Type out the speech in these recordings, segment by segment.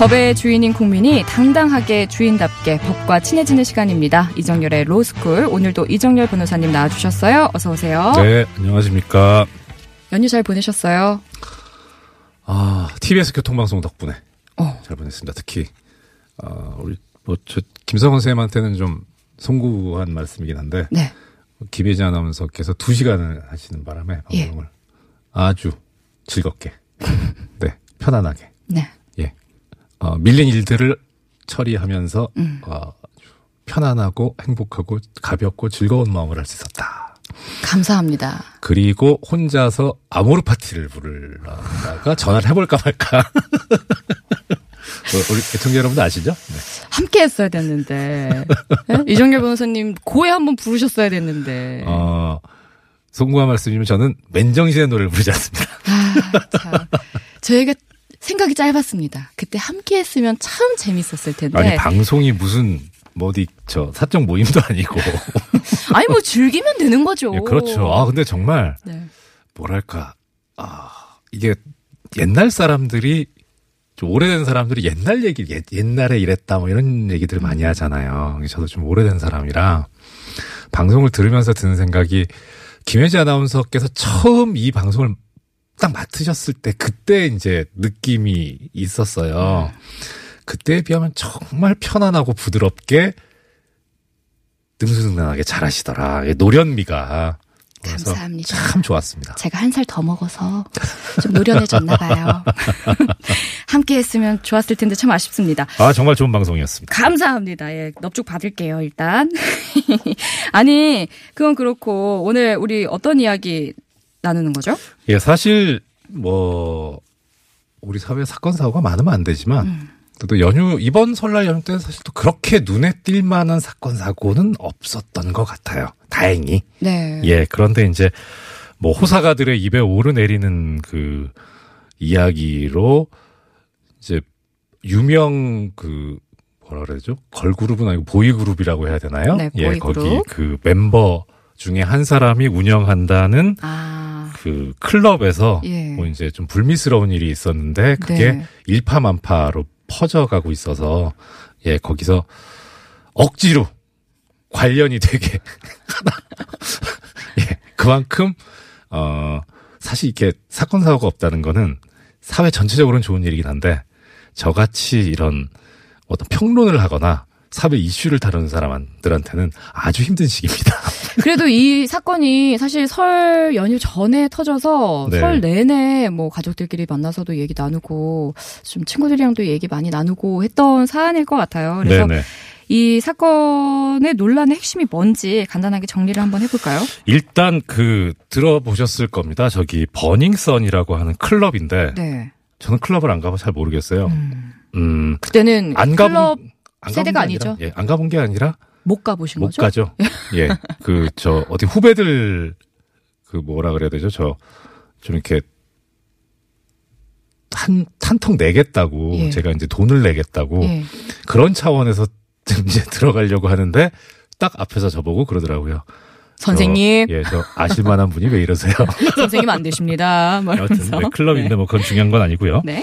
법의 주인인 국민이 당당하게 주인답게 법과 친해지는 시간입니다. 이정열의 로스쿨. 오늘도 이정열 변호사님 나와주셨어요. 어서 오세요. 네, 안녕하십니까. 연휴 잘 보내셨어요? 아, TBS 교통방송 덕분에 어. 잘 보냈습니다. 특히, 어, 우리, 뭐, 저, 김성원 선생님한테는 좀 송구한 말씀이긴 한데, 네. 김혜지 아나운서께서 두 시간을 하시는 바람에 예. 방송을 아주 즐겁게, 네, 편안하게, 네. 예, 어, 밀린 일들을 처리하면서, 음. 어, 편안하고 행복하고 가볍고 즐거운 마음을 할 수 있었다. 감사합니다. 그리고 혼자서 아모르 파티를 부르다가 전화를 해볼까 말까. 뭐, 우리 애청자 여러분도 아시죠? 네. 함께 했어야 됐는데. 예? 이정열 변호사님 고에 한번 부르셨어야 됐는데. 어, 송구한 말씀이면 저는 맨정신의 노래를 부르지 않습니다. 아, 참. 저희가 생각이 짧았습니다. 그때 함께 했으면 참 재밌었을 텐데. 아니, 방송이 무슨, 뭐 어디, 저, 사적 모임도 아니고. 아니, 뭐 즐기면 되는 거죠. 예, 그렇죠. 아, 근데 정말, 네. 뭐랄까, 아, 이게 옛날 사람들이, 좀 오래된 사람들이 옛날 얘기, 옛, 옛날에 이랬다, 뭐 이런 얘기들 을 많이 하잖아요. 저도 좀 오래된 사람이라, 방송을 들으면서 드는 생각이, 김혜지 아나운서께서 처음 이 방송을 딱 맡으셨을 때, 그때 이제 느낌이 있었어요. 그때에 비하면 정말 편안하고 부드럽게, 능수능란하게 잘하시더라. 이 노련미가. 감사합니다. 참 좋았습니다. 제가 한 살 더 먹어서 좀 노련해졌나 봐요. 함께 했으면 좋았을 텐데 참 아쉽습니다. 아, 정말 좋은 방송이었습니다. 감사합니다. 예, 넙죽 받을게요, 일단. 아니, 그건 그렇고, 오늘 우리 어떤 이야기 나누는 거죠? 예, 사실, 뭐, 우리 사회에 사건, 사고가 많으면 안 되지만, 음. 또 연휴, 이번 설날 연휴 때는 사실 또 그렇게 눈에 띌 만한 사건, 사고는 없었던 것 같아요. 다행히. 네. 예, 그런데 이제, 뭐, 호사가들의 입에 오르내리는 그 이야기로, 이제, 유명 그, 뭐라 그러죠? 걸그룹은 아니고 보이그룹이라고 해야 되나요? 네, 예, 보이그룹. 거기 그 멤버 중에 한 사람이 운영한다는 아, 그 클럽에서 예. 뭐 이제 좀 불미스러운 일이 있었는데 그게 네. 일파만파로 퍼져가고 있어서 예 거기서 억지로 관련이 되게 예 그만큼 어 사실 이렇게 사건 사고가 없다는 거는 사회 전체적으로는 좋은 일이긴 한데 저같이 이런 어떤 평론을 하거나 사회 이슈를 다루는 사람들한테는 아주 힘든 시기입니다. 그래도 이 사건이 사실 설 연휴 전에 터져서 네. 설 내내 뭐 가족들끼리 만나서도 얘기 나누고 좀 친구들이랑도 얘기 많이 나누고 했던 사안일 것 같아요. 그래서 네네. 이 사건의 논란의 핵심이 뭔지 간단하게 정리를 한번 해볼까요? 일단 그 들어보셨을 겁니다. 저기 버닝썬이라고 하는 클럽인데 네. 저는 클럽을 안 가봐 잘 모르겠어요. 음. 음, 그때는 안 클럽 가본 안 세대가 게 아니라, 아니죠? 예, 안 가본 게 아니라 못 가보신 못 거죠? 가죠. 예, 그 저 어디 후배들 그 뭐라 그래야 되죠? 저 좀 이렇게 한 한턱 내겠다고 예. 제가 이제 돈을 내겠다고 예. 그런 차원에서 좀 이제 들어가려고 하는데 딱 앞에서 저보고 그러더라고요. 선생님, 저, 예, 저 아실만한 분이 왜 이러세요? 선생님 안 되십니다. 뭐 이러면서. 네, 클럽인데 뭐 그건 중요한 건 아니고요. 네.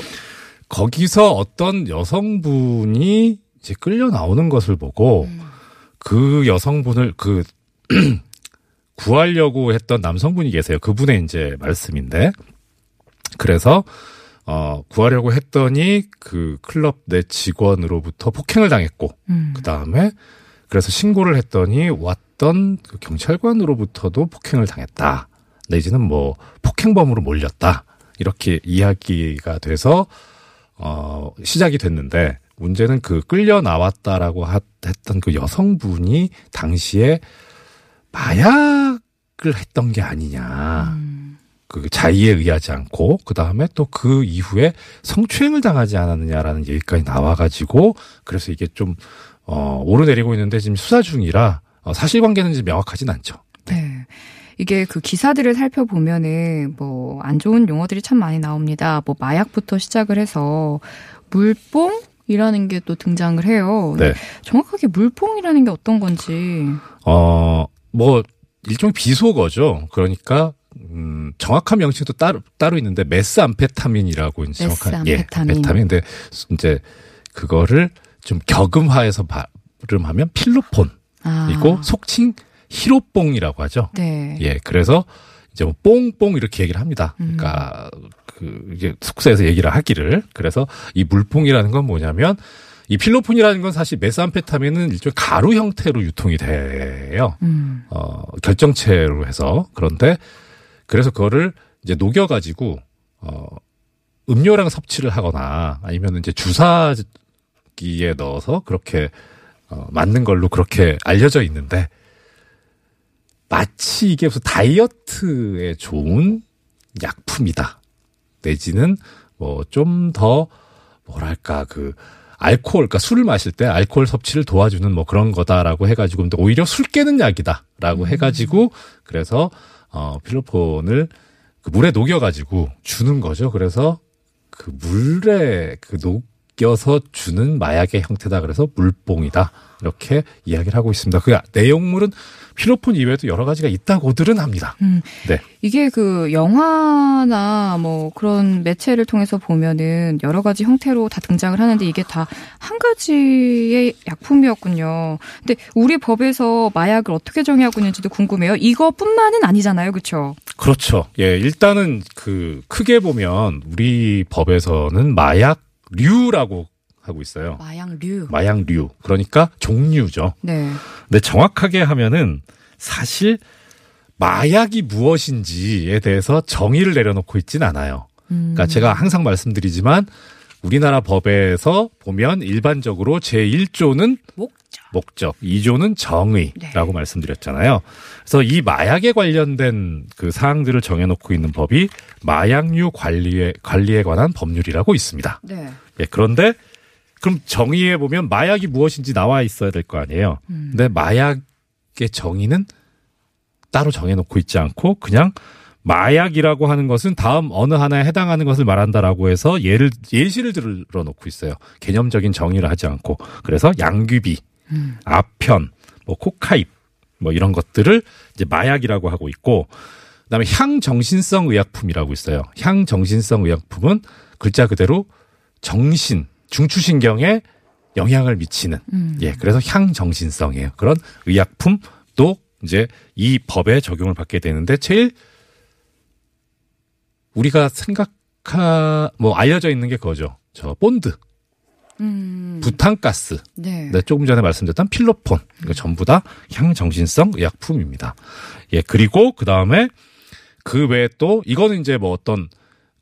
거기서 어떤 여성분이 이제 끌려 나오는 것을 보고 음. 그 여성분을 그 구하려고 했던 남성분이 계세요. 그분의 이제 말씀인데 그래서 어 구하려고 했더니 그 클럽 내 직원으로부터 폭행을 당했고 음. 그 다음에 그래서 신고를 했더니 왔던 그 경찰관으로부터도 폭행을 당했다. 내지는 뭐 폭행범으로 몰렸다. 이렇게 이야기가 돼서 어 시작이 됐는데 문제는 그 끌려 나왔다라고 하- 했던 그 여성분이 당시에 마약을 했던 게 아니냐. 음. 그 자의에 의하지 않고 그 다음에 또 그 이후에 성추행을 당하지 않았느냐라는 얘기까지 나와 가지고 그래서 이게 좀 어, 오르내리고 있는데 지금 수사 중이라 어, 사실관계는 지금 명확하진 않죠. 네. 이게 그 기사들을 살펴보면은 뭐 안 좋은 용어들이 참 많이 나옵니다. 뭐 마약부터 시작을 해서 물뽕 이라는 게 또 등장을 해요. 네. 정확하게 물뽕이라는 게 어떤 건지. 어, 뭐 일종의 비속어죠. 그러니까 음, 정확한 명칭도 따로 따로 있는데 메스암페타민이라고 이제 정확한 메스암페타민. 예, 메타민인데 이제 그거를 좀 격음화해서 발음하면 필로폰이고 아. 속칭 히로뽕이라고 하죠. 네. 예, 그래서 이제 뭐 뽕뽕 이렇게 얘기를 합니다. 음. 그러니까 그 이제 숙소에서 얘기를 하기를 그래서 이 물뽕이라는 건 뭐냐면 이 필로폰이라는 건 사실 메스암페타민은 일종의 가루 형태로 유통이 돼요. 음. 어, 결정체로 해서 그런데 그래서 그거를 이제 녹여 가지고 어, 음료랑 섭취를 하거나 아니면 이제 주사기에 넣어서 그렇게 어, 맞는 걸로 그렇게 알려져 있는데 마치 이게 무슨 다이어트에 좋은 약품이다. 내지는 뭐 좀 더 뭐랄까 그 알코올, 그러니까 술을 마실 때 알코올 섭취를 도와주는 뭐 그런 거다라고 해가지고 근데 오히려 술 깨는 약이다라고 해가지고 그래서 어 필로폰을 그 물에 녹여가지고 주는 거죠. 그래서 그 물에 그 녹 여서 주는 마약의 형태다. 그래서 물뽕이다. 이렇게 이야기를 하고 있습니다. 그 내용물은 필로폰 이외에도 여러 가지가 있다고들은 합니다. 음. 네. 이게 그 영화나 뭐 그런 매체를 통해서 보면은 여러 가지 형태로 다 등장을 하는데 이게 다 한 가지의 약품이었군요. 근데 우리 법에서 마약을 어떻게 정의하고 있는지도 궁금해요. 이거뿐만은 아니잖아요. 그렇죠? 그렇죠. 예, 일단은 그 크게 보면 우리 법에서는 마약 류라고 하고 있어요. 마약류. 마약류. 그러니까 종류죠. 네. 근데 정확하게 하면은 사실 마약이 무엇인지에 대해서 정의를 내려놓고 있진 않아요. 음. 그러니까 제가 항상 말씀드리지만 우리나라 법에서 보면 일반적으로 제1조는 목적. 2조는 정의라고 네. 말씀드렸잖아요. 그래서 이 마약에 관련된 그 사항들을 정해놓고 있는 법이 마약류 관리에 관리에 관한 법률이라고 있습니다. 네. 예, 그런데 그럼 정의에 보면 마약이 무엇인지 나와 있어야 될 거 아니에요. 음. 근데 마약의 정의는 따로 정해놓고 있지 않고 그냥 마약이라고 하는 것은 다음 어느 하나에 해당하는 것을 말한다라고 해서 예를 예시를 들어 놓고 있어요. 개념적인 정의를 하지 않고 그래서 양귀비, 음. 아편, 뭐 코카입 뭐 이런 것들을 이제 마약이라고 하고 있고 그다음에 향정신성 의약품이라고 있어요. 향정신성 의약품은 글자 그대로 정신, 중추신경에 영향을 미치는 음. 예, 그래서 향정신성이에요. 그런 의약품도 이제 이 법에 적용을 받게 되는데 제일 우리가 생각하 뭐 알려져 있는 게 그거죠. 저 본드, 음. 부탄가스, 네. 네, 조금 전에 말씀드렸던 필로폰, 이거 전부 다 향정신성 의약품입니다. 예, 그리고 그 다음에 그 외에 또 이거는 이제 뭐 어떤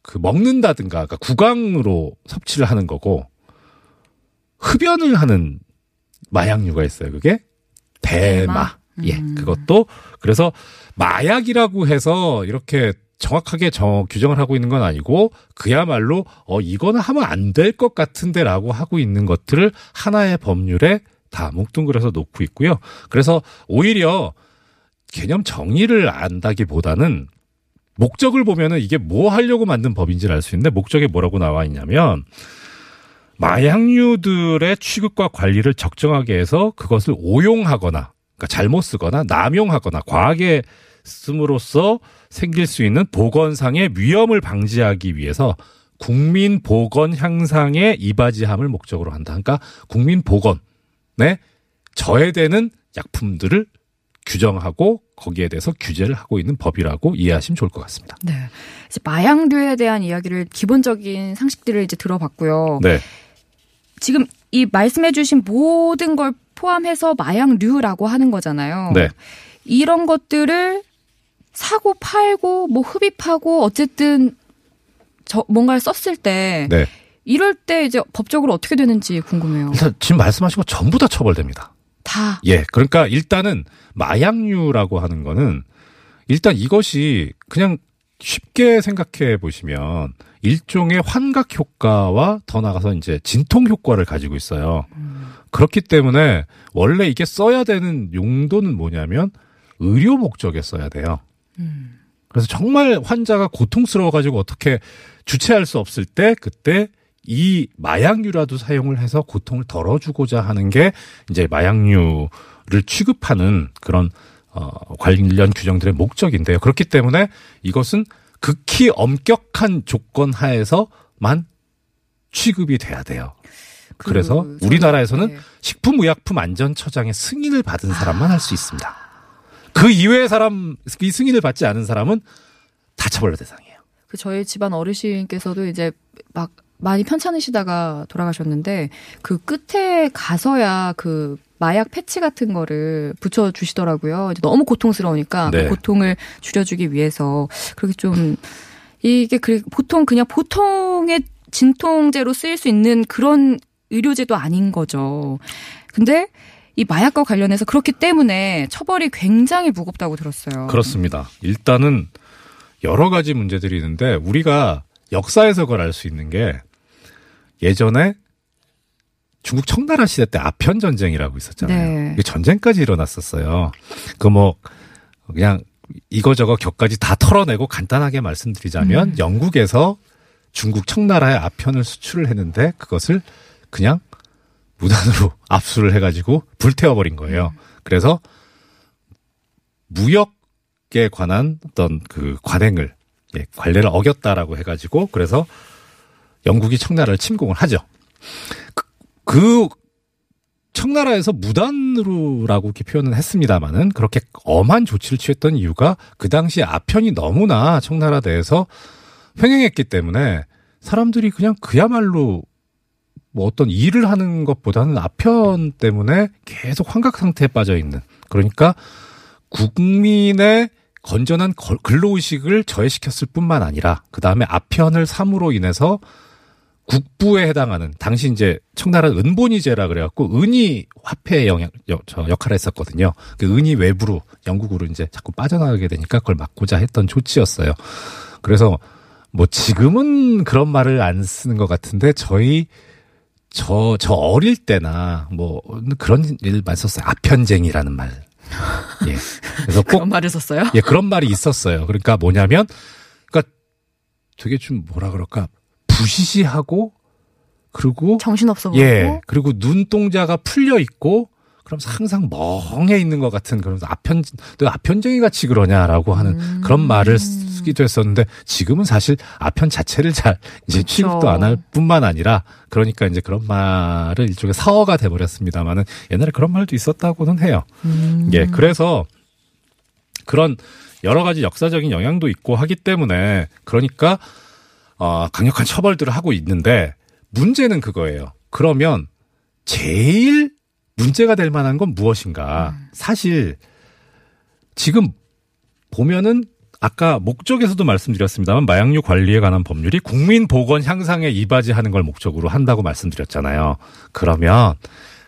그 먹는다든가, 그러니까 구강으로 섭취를 하는 거고 흡연을 하는 마약류가 있어요. 그게 대마. 대마? 예, 음. 그것도 그래서 마약이라고 해서 이렇게 정확하게 정, 규정을 하고 있는 건 아니고 그야말로 어 이거는 하면 안 될 것 같은데라고 하고 있는 것들을 하나의 법률에 다 뭉뚱그려서 놓고 있고요. 그래서 오히려 개념 정의를 안다기보다는 목적을 보면은 이게 뭐 하려고 만든 법인지를 알 수 있는데 목적에 뭐라고 나와 있냐면 마약류들의 취급과 관리를 적정하게 해서 그것을 오용하거나 그러니까 잘못 쓰거나 남용하거나 과하게 씀으로써 생길 수 있는 보건상의 위험을 방지하기 위해서 국민 보건 향상에 이바지함을 목적으로 한다. 그러니까 국민 보건에 저해되는 약품들을 규정하고 거기에 대해서 규제를 하고 있는 법이라고 이해하시면 좋을 것 같습니다. 네. 이제 마약류에 대한 이야기를 기본적인 상식들을 이제 들어봤고요. 네. 지금 이 말씀해 주신 모든 걸 포함해서 마약류라고 하는 거잖아요. 네. 이런 것들을 사고 팔고 뭐 흡입하고 어쨌든 저 뭔가를 썼을 때 네. 이럴 때 이제 법적으로 어떻게 되는지 궁금해요. 일단 지금 말씀하신 거 전부 다 처벌됩니다. 다. 예, 그러니까 일단은 마약류라고 하는 거는 일단 이것이 그냥 쉽게 생각해 보시면 일종의 환각 효과와 더 나가서 이제 진통 효과를 가지고 있어요. 그렇기 때문에 원래 이게 써야 되는 용도는 뭐냐면 의료 목적에 써야 돼요. 그래서 정말 환자가 고통스러워 가지고 어떻게 주체할 수 없을 때 그때 이 마약류라도 사용을 해서 고통을 덜어주고자 하는 게 이제 마약류를 취급하는 그런 어, 관련 규정들의 목적인데요. 그렇기 때문에 이것은 극히 엄격한 조건 하에서만 취급이 돼야 돼요. 그 그래서 우리나라에서는 네. 식품의약품 안전처장의 승인을 받은 사람만 할수 있습니다. 그 이외의 사람, 이 승인을 받지 않은 사람은 다 처벌 대상이에요. 그 저희 집안 어르신께서도 이제 막 많이 편찮으시다가 돌아가셨는데 그 끝에 가서야 그 마약 패치 같은 거를 붙여 주시더라고요. 이제 너무 고통스러우니까 네. 그 고통을 줄여주기 위해서 그렇게 좀 이게 그 보통 그냥 보통의 진통제로 쓰일 수 있는 그런 의료제도 아닌 거죠. 근데 이 마약과 관련해서 그렇기 때문에 처벌이 굉장히 무겁다고 들었어요. 그렇습니다. 일단은 여러 가지 문제들이 있는데 우리가 역사에서 그걸 알 수 있는 게 예전에 중국 청나라 시대 때 아편 전쟁이라고 있었잖아요. 네. 전쟁까지 일어났었어요. 그 뭐 그냥 이거저거 격까지 다 털어내고 간단하게 말씀드리자면 음. 영국에서 중국 청나라에 아편을 수출을 했는데 그것을 그냥 무단으로 압수를 해가지고 불태워버린 거예요. 음. 그래서 무역에 관한 어떤 그 관행을 예, 관례를 어겼다라고 해가지고 그래서 영국이 청나라를 침공을 하죠. 그, 그 청나라에서 무단으로라고 이렇게 표현은 했습니다마는 그렇게 엄한 조치를 취했던 이유가 그 당시 아편이 너무나 청나라 내에서 횡행했기 때문에 사람들이 그냥 그야말로 뭐 어떤 일을 하는 것보다는 아편 때문에 계속 환각 상태에 빠져 있는 그러니까 국민의 건전한 걸- 근로의식을 저해시켰을 뿐만 아니라 그 다음에 아편을 삼으로 인해서 국부에 해당하는 당시 이제 청나라 은본위제라 그래갖고 은이 화폐의 영향 여- 저 역할을 했었거든요. 그 은이 외부로 영국으로 이제 자꾸 빠져나가게 되니까 그걸 막고자 했던 조치였어요. 그래서 뭐 지금은 그런 말을 안 쓰는 것 같은데 저희 저, 저 어릴 때나 뭐 그런 일만 썼어요. 아편쟁이라는 말. 예. 그래서 꼭 그런 말을 썼어요? 예, 그런 말이 있었어요. 그러니까 뭐냐면, 그러니까 되게 좀 뭐라 그럴까, 부시시하고, 그리고, 정신없어 보이고 예, 그리고 눈동자가 풀려 있고, 그럼 항상 멍해 있는 것 같은 그런 아편, 너 아편쟁이 같이 그러냐라고 하는 음. 그런 말을 쓰기도 했었는데, 지금은 사실 아편 자체를 잘 이제 그쵸. 취급도 안 할 뿐만 아니라, 그러니까 이제 그런 말을 일종의 사어가 돼버렸습니다만은, 옛날에 그런 말도 있었다고는 해요. 음. 예, 그래서 그런 여러 가지 역사적인 영향도 있고 하기 때문에 그러니까 어, 강력한 처벌들을 하고 있는데 문제는 그거예요. 그러면 제일 문제가 될 만한 건 무엇인가? 사실 지금 보면은 아까 목적에서도 말씀드렸습니다만 마약류 관리에 관한 법률이 국민 보건 향상에 이바지하는 걸 목적으로 한다고 말씀드렸잖아요. 그러면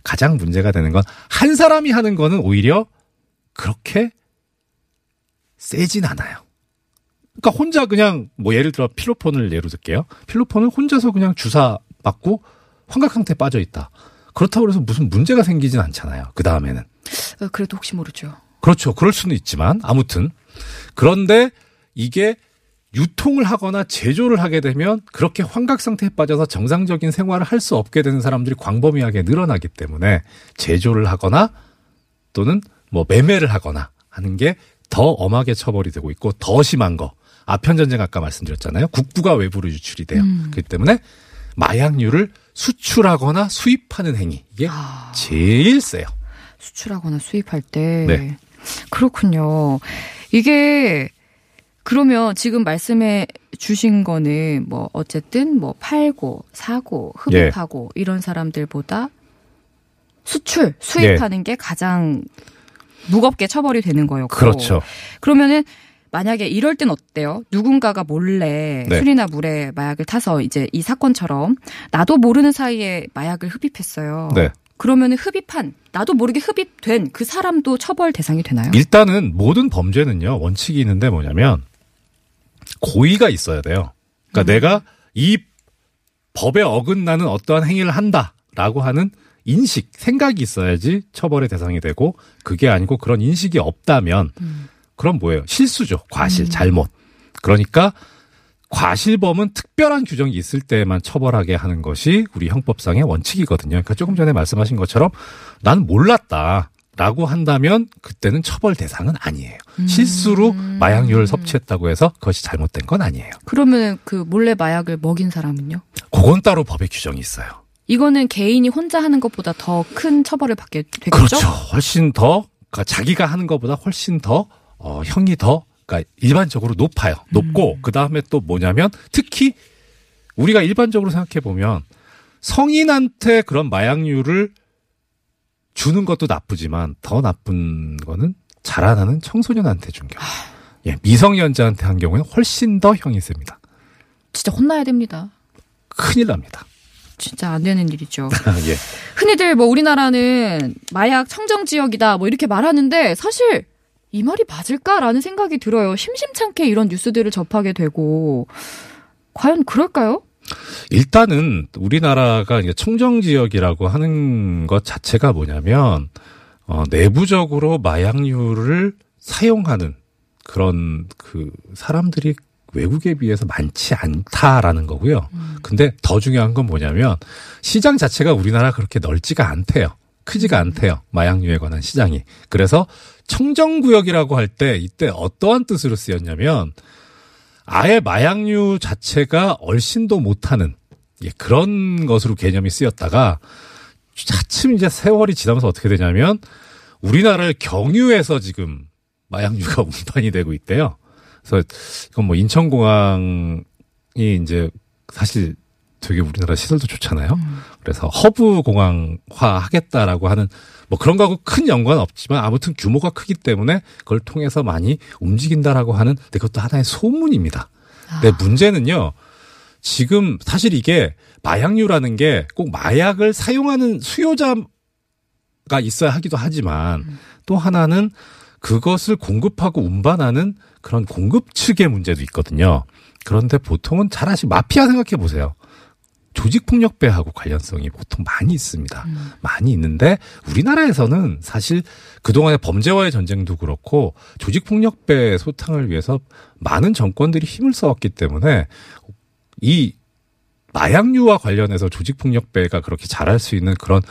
가장 문제가 되는 건 한 사람이 하는 거는 오히려 그렇게 세진 않아요. 그러니까 혼자 그냥 뭐 예를 들어 필로폰을 예로 들게요. 필로폰을 혼자서 그냥 주사 맞고 환각 상태에 빠져 있다. 그렇다고 해서 무슨 문제가 생기진 않잖아요. 그 다음에는. 어, 그래도 혹시 모르죠. 그렇죠. 그럴 수는 있지만 아무튼 그런데 이게 유통을 하거나 제조를 하게 되면 그렇게 환각 상태에 빠져서 정상적인 생활을 할 수 없게 되는 사람들이 광범위하게 늘어나기 때문에 제조를 하거나 또는 뭐 매매를 하거나 하는 게 더 엄하게 처벌이 되고 있고 더 심한 거 아편 전쟁 아까 말씀드렸잖아요. 국부가 외부로 유출이 돼요. 그렇기 때문에 마약류를 수출하거나 수입하는 행위 이게 아. 제일 세요. 수출하거나 수입할 때. 네. 그렇군요. 이게 그러면 지금 말씀해 주신 거는 뭐 어쨌든 뭐 팔고 사고 흡입하고 이런 사람들보다 수출 수입하는 게 가장 무겁게 처벌이 되는 거였고 그렇죠. 그러면은 만약에 이럴 땐 어때요? 누군가가 몰래 네. 술이나 물에 마약을 타서 이제 이 사건처럼 나도 모르는 사이에 마약을 흡입했어요. 네. 그러면 흡입한 나도 모르게 흡입된 그 사람도 처벌 대상이 되나요? 일단은 모든 범죄는요 원칙이 있는데 뭐냐면 고의가 있어야 돼요. 그러니까 내가 이 법에 어긋나는 어떠한 행위를 한다라고 하는 인식, 생각이 있어야지 처벌의 대상이 되고 그게 아니고 그런 인식이 없다면 그럼 뭐예요? 실수죠. 과실, 잘못. 그러니까 과실범은 특별한 규정이 있을 때만 처벌하게 하는 것이 우리 형법상의 원칙이거든요. 그러니까 조금 전에 말씀하신 것처럼 나는 몰랐다. 라고 한다면 그때는 처벌 대상은 아니에요. 실수로 마약류를 섭취했다고 해서 그것이 잘못된 건 아니에요. 그러면 그 몰래 마약을 먹인 사람은요? 그건 따로 법에 규정이 있어요. 이거는 개인이 혼자 하는 것보다 더 큰 처벌을 받게 되겠죠? 그렇죠. 훨씬 더 그러니까 자기가 하는 것보다 훨씬 더 어, 형이 더 그러니까 일반적으로 높아요. 높고 그 다음에 또 뭐냐면 특히 우리가 일반적으로 생각해 보면 성인한테 그런 마약류를 주는 것도 나쁘지만 더 나쁜 거는 자라나는 청소년한테 준 경우. 예, 미성년자한테 한 경우에는 훨씬 더 형이 셉니다. 진짜 혼나야 됩니다. 큰일 납니다. 진짜 안 되는 일이죠. 예. 흔히들 뭐 우리나라는 마약 청정 지역이다 뭐 이렇게 말하는데 사실 이 말이 맞을까라는 생각이 들어요. 심심찮게 이런 뉴스들을 접하게 되고 과연 그럴까요? 일단은 우리나라가 이제 청정 지역이라고 하는 것 자체가 뭐냐면 어, 내부적으로 마약류를 사용하는 그런 그 사람들이 외국에 비해서 많지 않다라는 거고요. 근데 더 중요한 건 뭐냐면 시장 자체가 우리나라 그렇게 넓지가 않대요. 크지가 않대요. 마약류에 관한 시장이. 그래서 청정구역이라고 할 때 이때 어떠한 뜻으로 쓰였냐면 아예 마약류 자체가 얼씬도 못하는 예, 그런 것으로 개념이 쓰였다가 차츰 이제 세월이 지나면서 어떻게 되냐면 우리나라를 경유해서 지금 마약류가 운반이 되고 있대요. 그래서 이건 뭐 인천공항이 이제 사실 되게 우리나라 시설도 좋잖아요. 그래서 허브 공항화 하겠다라고 하는 뭐 그런 거하고 큰 연관은 없지만 아무튼 규모가 크기 때문에 그걸 통해서 많이 움직인다라고 하는 근데 그것도 하나의 소문입니다. 근데 문제는요. 지금 사실 이게 마약류라는 게 꼭 마약을 사용하는 수요자가 있어야 하기도 하지만 또 하나는 그것을 공급하고 운반하는 그런 공급 측의 문제도 있거든요. 그런데 보통은 잘 아시 마피아 생각해 보세요. 조직폭력배하고 관련성이 보통 많이 있습니다. 많이 있는데 우리나라에서는 사실 그동안의 범죄와의 전쟁도 그렇고 조직폭력배 소탕을 위해서 많은 정권들이 힘을 써왔기 때문에 이 마약류와 관련해서 조직폭력배가 그렇게 잘할 수 있는 그런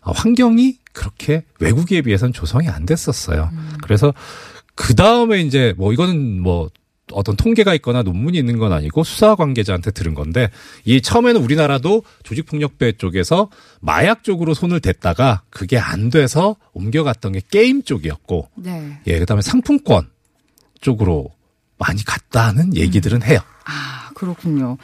환경이 그렇게 외국에 비해서는 조성이 안 됐었어요. 그래서 그 다음에 이제 뭐 이거는 뭐 어떤 통계가 있거나 논문이 있는 건 아니고 수사 관계자한테 들은 건데 이 처음에는 우리나라도 조직폭력배 쪽에서 마약 쪽으로 손을 댔다가 그게 안 돼서 옮겨갔던 게 게임 쪽이었고 네. 예 그다음에 상품권 쪽으로 많이 갔다는 얘기들은 해요. 아, 그렇군요.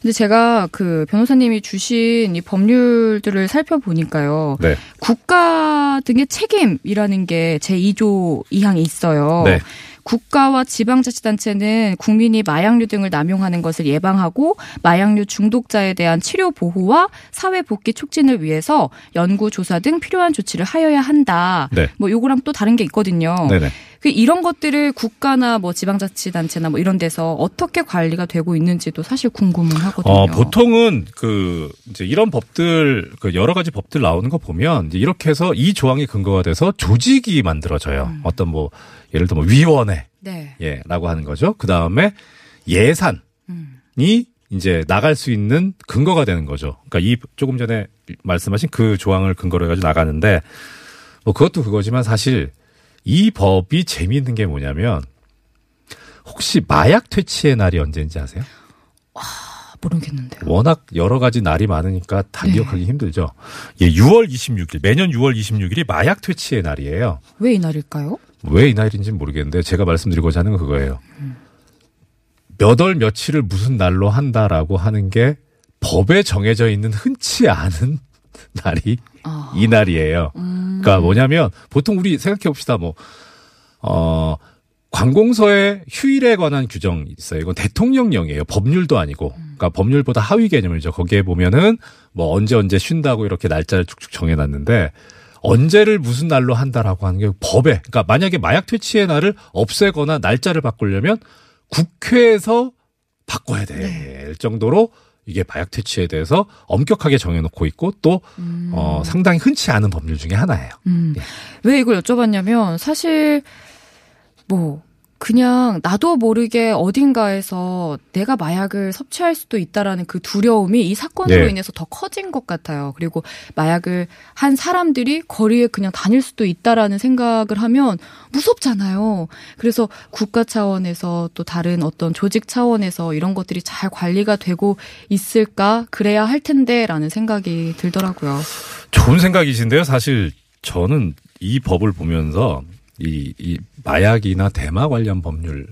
근데 제가 그 변호사님이 주신 이 법률들을 살펴보니까요. 네. 국가 등의 책임이라는 게 제 2조 2항에 있어요. 네. 국가와 지방자치단체는 국민이 마약류 등을 남용하는 것을 예방하고 마약류 중독자에 대한 치료 보호와 사회 복귀 촉진을 위해서 연구 조사 등 필요한 조치를 하여야 한다. 네. 뭐 요거랑 또 다른 게 있거든요. 네네. 그 이런 것들을 국가나 뭐 지방자치단체나 뭐 이런 데서 어떻게 관리가 되고 있는지도 사실 궁금은 하거든요. 어, 보통은 그 이제 이런 법들 그 여러 가지 법들 나오는 거 보면 이제 이렇게 해서 이 조항이 근거가 돼서 조직이 만들어져요. 어떤 뭐 예를 들어 뭐 위원회 네. 예라고 하는 거죠. 그 다음에 예산이 이제 나갈 수 있는 근거가 되는 거죠. 그러니까 이 조금 전에 말씀하신 그 조항을 근거로 해가지고 나가는데 뭐 그것도 그거지만 사실 이 법이 재미있는 게 뭐냐면 혹시 마약 퇴치의 날이 언제인지 아세요? 모르겠는데요. 워낙 여러 가지 날이 많으니까 다 네. 기억하기 힘들죠. 예, 6월 26일 매년 6월 26일이 마약 퇴치의 날이에요. 왜 이 날일까요? 왜 이 날인지는 모르겠는데 제가 말씀드리고자 하는 건 그거예요. 몇월 며칠을 무슨 날로 한다라고 하는 게 법에 정해져 있는 흔치 않은 날이 아. 이 날이에요. 그러니까 뭐냐면 보통 우리 생각해 봅시다. 뭐 어, 관공서의 휴일에 관한 규정이 있어요. 이건 대통령령이에요. 법률도 아니고. 그러니까 법률보다 하위 개념이죠. 거기에 보면은 뭐 언제 언제 쉰다고 이렇게 날짜를 쭉쭉 정해 놨는데 언제를 무슨 날로 한다라고 하는 게 법에 그러니까 만약에 마약 퇴치의 날을 없애거나 날짜를 바꾸려면 국회에서 바꿔야 될 정도로 이게 마약 퇴치에 대해서 엄격하게 정해놓고 있고 또 어, 상당히 흔치 않은 법률 중에 하나예요. 음. 예. 왜 이걸 여쭤봤냐면 사실 뭐 그냥 나도 모르게 어딘가에서 내가 마약을 섭취할 수도 있다라는 그 두려움이 이 사건으로 네. 인해서 더 커진 것 같아요. 그리고 마약을 한 사람들이 거리에 그냥 다닐 수도 있다라는 생각을 하면 무섭잖아요. 그래서 국가 차원에서 또 다른 어떤 조직 차원에서 이런 것들이 잘 관리가 되고 있을까 그래야 할 텐데라는 생각이 들더라고요. 좋은 생각이신데요. 사실 저는 이 법을 보면서 이, 이 마약이나 대마 관련 법률을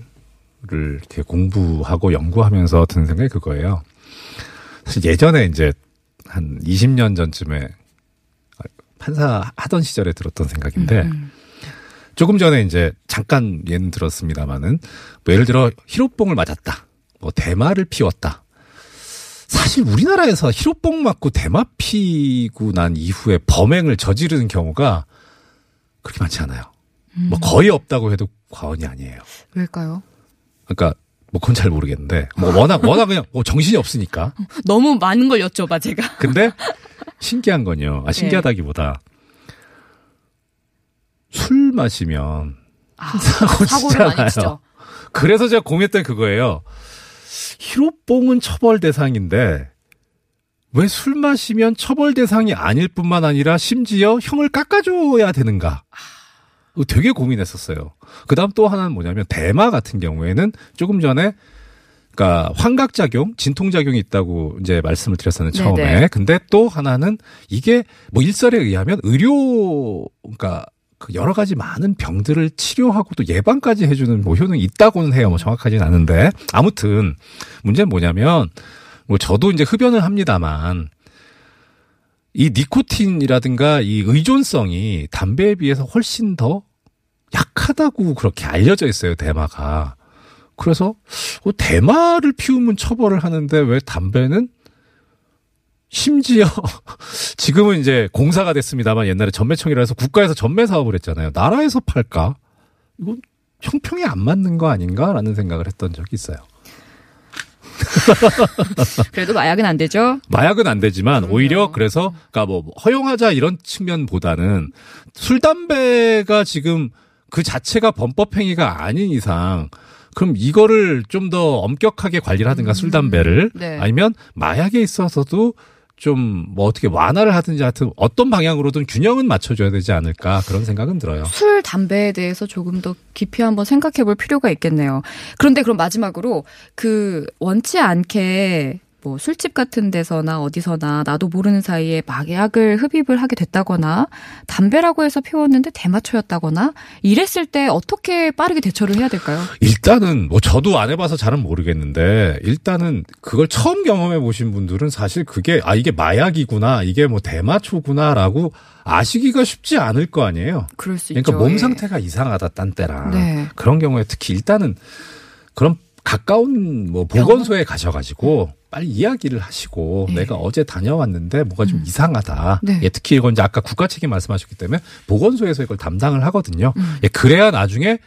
이렇게 공부하고 연구하면서 드는 생각이 그거예요. 사실 예전에 이제 한 20년 전쯤에 판사 하던 시절에 들었던 생각인데 음. 조금 전에 이제 잠깐 예는 들었습니다마는 뭐 예를 들어 히로뽕을 맞았다. 뭐 대마를 피웠다. 사실 우리나라에서 히로뽕 맞고 대마 피고 난 이후에 범행을 저지르는 경우가 그렇게 많지 않아요. 뭐 거의 없다고 해도 과언이 아니에요. 왜일까요? 그러니까 뭐 그건 잘 모르겠는데 뭐 워낙 워낙 그냥 뭐 정신이 없으니까. 너무 많은 걸 여쭤봐 제가. 근데 신기한 건요. 아 신기하다기보다 술 마시면 아, 사고 치잖아요. 그래서 제가 고민했던 게 그거예요. 히로뽕은 처벌 대상인데 왜 술 마시면 처벌 대상이 아닐 뿐만 아니라 심지어 형을 깎아줘야 되는가? 되게 고민했었어요. 그 다음 또 하나는 뭐냐면 대마 같은 경우에는 조금 전에 그러니까 환각작용, 진통작용이 있다고 이제 말씀을 드렸었는 데 처음에. 네네. 근데 또 하나는 이게 뭐 일설에 의하면 의료 그러니까 그 여러 가지 많은 병들을 치료하고 또 예방까지 해주는 뭐 효능이 있다고는 해요. 뭐 정확하진 않은데 아무튼 문제는 뭐냐면 뭐 저도 이제 흡연을 합니다만 이 니코틴이라든가 이 의존성이 담배에 비해서 훨씬 더 약하다고 그렇게 알려져 있어요. 대마가. 그래서 어, 대마를 피우면 처벌을 하는데 왜 담배는 심지어 지금은 이제 공사가 됐습니다만 옛날에 전매청이라 해서 국가에서 전매 사업을 했잖아요. 나라에서 팔까? 이건 형평이 안 맞는 거 아닌가라는 생각을 했던 적이 있어요. 그래도 마약은 안 되죠. 마약은 안 되지만 그럼요. 오히려 그래서 그러니까 뭐 허용하자 이런 측면보다는 술 담배가 지금 그 자체가 범법 행위가 아닌 이상 그럼 이거를 좀 더 엄격하게 관리를 하든가 술 담배를 네. 아니면 마약에 있어서도 좀 뭐 어떻게 완화를 하든지 하여튼 어떤 방향으로든 균형은 맞춰줘야 되지 않을까 그런 생각은 들어요. 술, 담배에 대해서 조금 더 깊이 한번 생각해 볼 필요가 있겠네요. 그런데 그럼 마지막으로 그 원치 않게 뭐 술집 같은 데서나 어디서나 나도 모르는 사이에 마약을 흡입을 하게 됐다거나 담배라고 해서 피웠는데 대마초였다거나 이랬을 때 어떻게 빠르게 대처를 해야 될까요? 일단은 뭐 저도 안 해봐서 잘은 모르겠는데 일단은 그걸 처음 경험해 보신 분들은 사실 그게 아 이게 마약이구나 이게 뭐 대마초구나라고 아시기가 쉽지 않을 거 아니에요. 그럴 수 그러니까 있죠. 몸 예. 상태가 이상하다 딴 때랑 네. 그런 경우에 특히 일단은 그런 가까운 뭐 보건소에 가셔가지고 빨리 이야기를 하시고 예. 내가 어제 다녀왔는데 뭐가 좀 이상하다. 네. 예, 특히 이건 이제 아까 국가 책임 말씀하셨기 때문에 보건소에서 이걸 담당을 하거든요. 음. 예, 그래야 나중에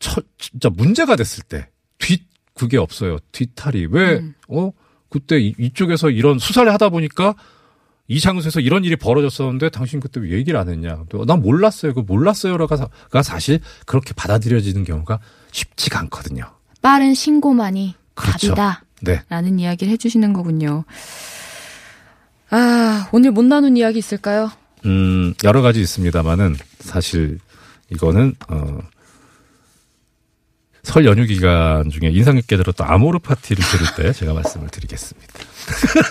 처, 진짜 문제가 됐을 때뒷 그게 없어요. 뒷탈이 왜 음. 어 그때 이, 이쪽에서 이런 수사를 하다 보니까 이 장소에서 이런 일이 벌어졌었는데 당신 그때 왜 얘기를 안 했냐? 또난 몰랐어요. 그 몰랐어요가 사- 가 사실 그렇게 받아들여지는 경우가 쉽지가 않거든요. 빠른 신고만이 그렇죠. 답이다. 네. 라는 이야기를 해주시는 거군요. 아, 오늘 못 나눈 이야기 있을까요? 음, 여러 가지 있습니다만은 사실 이거는 어, 설 연휴 기간 중에 인상 깊게 들었던 아모르 파티를 들을 때 제가 말씀을 드리겠습니다.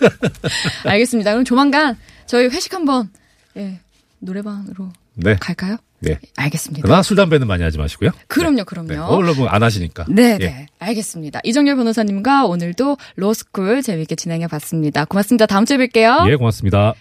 알겠습니다. 그럼 조만간 저희 회식 한번, 예, 노래방으로 네. 갈까요? 네. 알겠습니다. 그러나 술 담배는 많이 하지 마시고요. 그럼요, 그럼요. 네. 어, 물론 뭐안 하시니까. 네, 예. 네. 알겠습니다. 이정열 변호사님과 오늘도 로스쿨 재미있게 진행해 봤습니다. 고맙습니다. 다음 주에 뵐게요. 예, 고맙습니다.